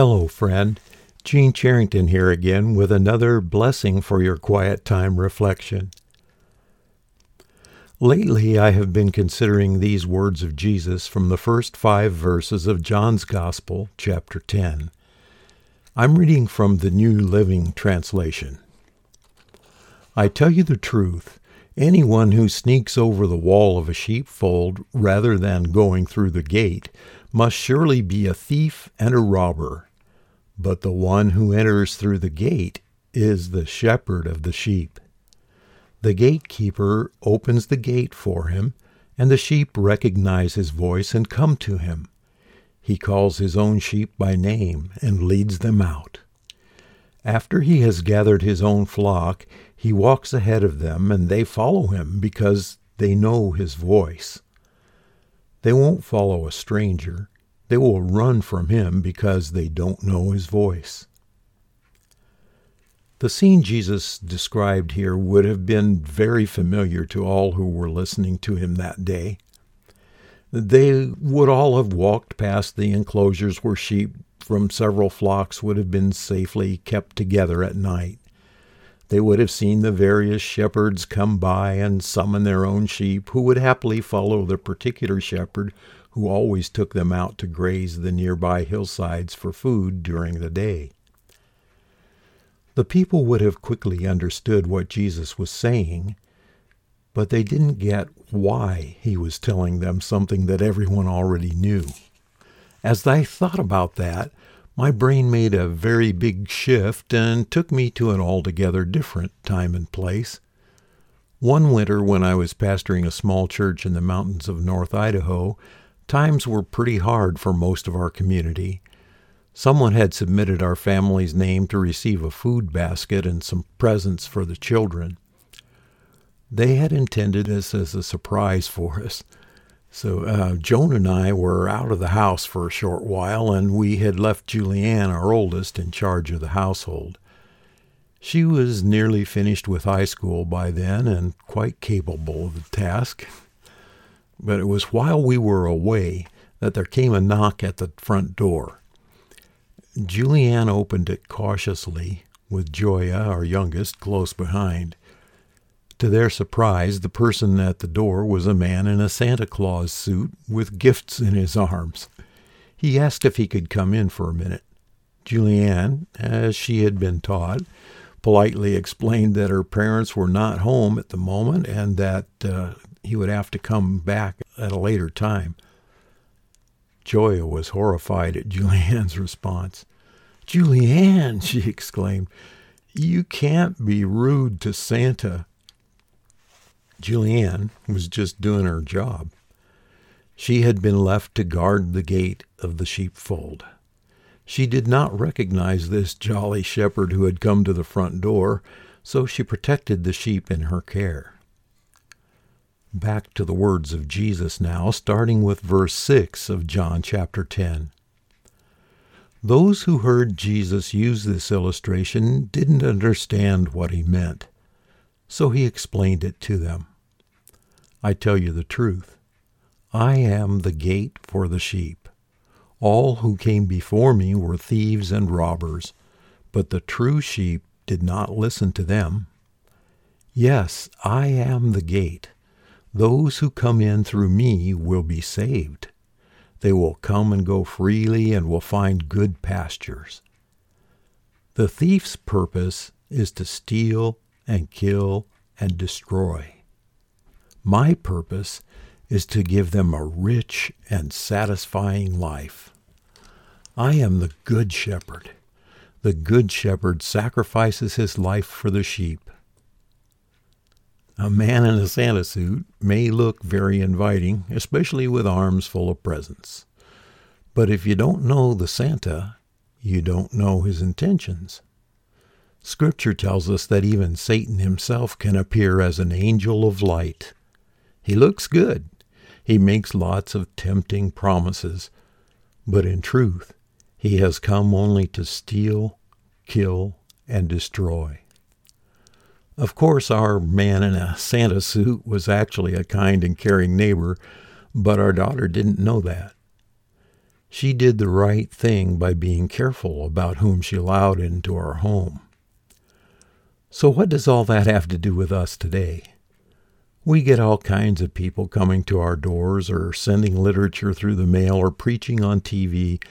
Hello, friend. Gene Charrington here again with another blessing for your quiet time reflection. Lately, I have been considering these words of Jesus from the first five verses of John's Gospel, chapter 10. I'm reading from the New Living Translation. I tell you the truth. Anyone who sneaks over the wall of a sheepfold rather than going through the gate must surely be a thief and a robber. But the one who enters through the gate is the shepherd of the sheep. The gatekeeper opens the gate for him, and the sheep recognize his voice and come to him. He calls his own sheep by name and leads them out. After he has gathered his own flock, he walks ahead of them, and they follow him because they know his voice. They won't follow a stranger. They will run from him because they don't know his voice. The scene Jesus described here would have been very familiar to all who were listening to him that day. They would all have walked past the enclosures where sheep from several flocks would have been safely kept together at night. They would have seen the various shepherds come by and summon their own sheep, who would happily follow the particular shepherd who always took them out to graze the nearby hillsides for food during the day. The people would have quickly understood what Jesus was saying, but they didn't get why he was telling them something that everyone already knew. As I thought about that, my brain made a very big shift and took me to an altogether different time and place. One winter, when I was pastoring a small church in the mountains of North Idaho, times were pretty hard for most of our community. Someone had submitted our family's name to receive a food basket and some presents for the children. They had intended this as a surprise for us. So uh, Joan and I were out of the house for a short while, and we had left Julianne, our oldest, in charge of the household. She was nearly finished with high school by then and quite capable of the task. But it was while we were away that there came a knock at the front door. Julianne opened it cautiously, with Joya, our youngest, close behind. To their surprise, the person at the door was a man in a Santa Claus suit with gifts in his arms. He asked if he could come in for a minute. Julianne, as she had been taught, politely explained that her parents were not home at the moment and that uh, he would have to come back at a later time. Joya was horrified at Julianne's response. Julianne, she exclaimed, you can't be rude to Santa. Julianne was just doing her job. She had been left to guard the gate of the sheepfold. She did not recognize this jolly shepherd who had come to the front door, so she protected the sheep in her care. Back to the words of Jesus now, starting with verse 6 of John chapter 10. Those who heard Jesus use this illustration didn't understand what he meant, so he explained it to them. I tell you the truth. I am the gate for the sheep. All who came before me were thieves and robbers, but the true sheep did not listen to them. Yes, I am the gate. Those who come in through me will be saved. They will come and go freely and will find good pastures. The thief's purpose is to steal and kill and destroy. My purpose is to give them a rich and satisfying life. I am the Good Shepherd. The Good Shepherd sacrifices his life for the sheep. A man in a Santa suit may look very inviting, especially with arms full of presents. But if you don't know the Santa, you don't know his intentions. Scripture tells us that even Satan himself can appear as an angel of light he looks good. He makes lots of tempting promises. But in truth, he has come only to steal, kill, and destroy. Of course, our man in a Santa suit was actually a kind and caring neighbor, but our daughter didn't know that. She did the right thing by being careful about whom she allowed into our home. So, what does all that have to do with us today? We get all kinds of people coming to our doors or sending literature through the mail or preaching on TV,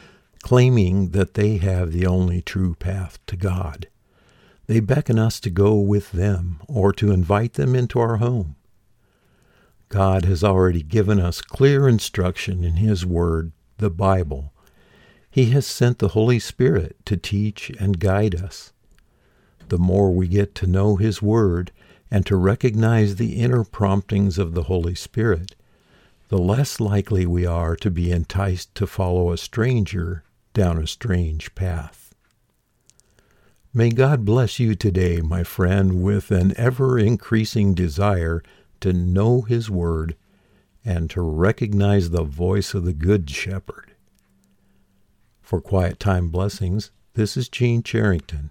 claiming that they have the only true path to God. They beckon us to go with them or to invite them into our home. God has already given us clear instruction in His Word, the Bible. He has sent the Holy Spirit to teach and guide us. The more we get to know His Word and to recognize the inner promptings of the Holy Spirit, the less likely we are to be enticed to follow a stranger down a strange path. May God bless you today, my friend, with an ever increasing desire to know His Word and to recognize the voice of the Good Shepherd. For Quiet Time Blessings, this is Gene Charrington,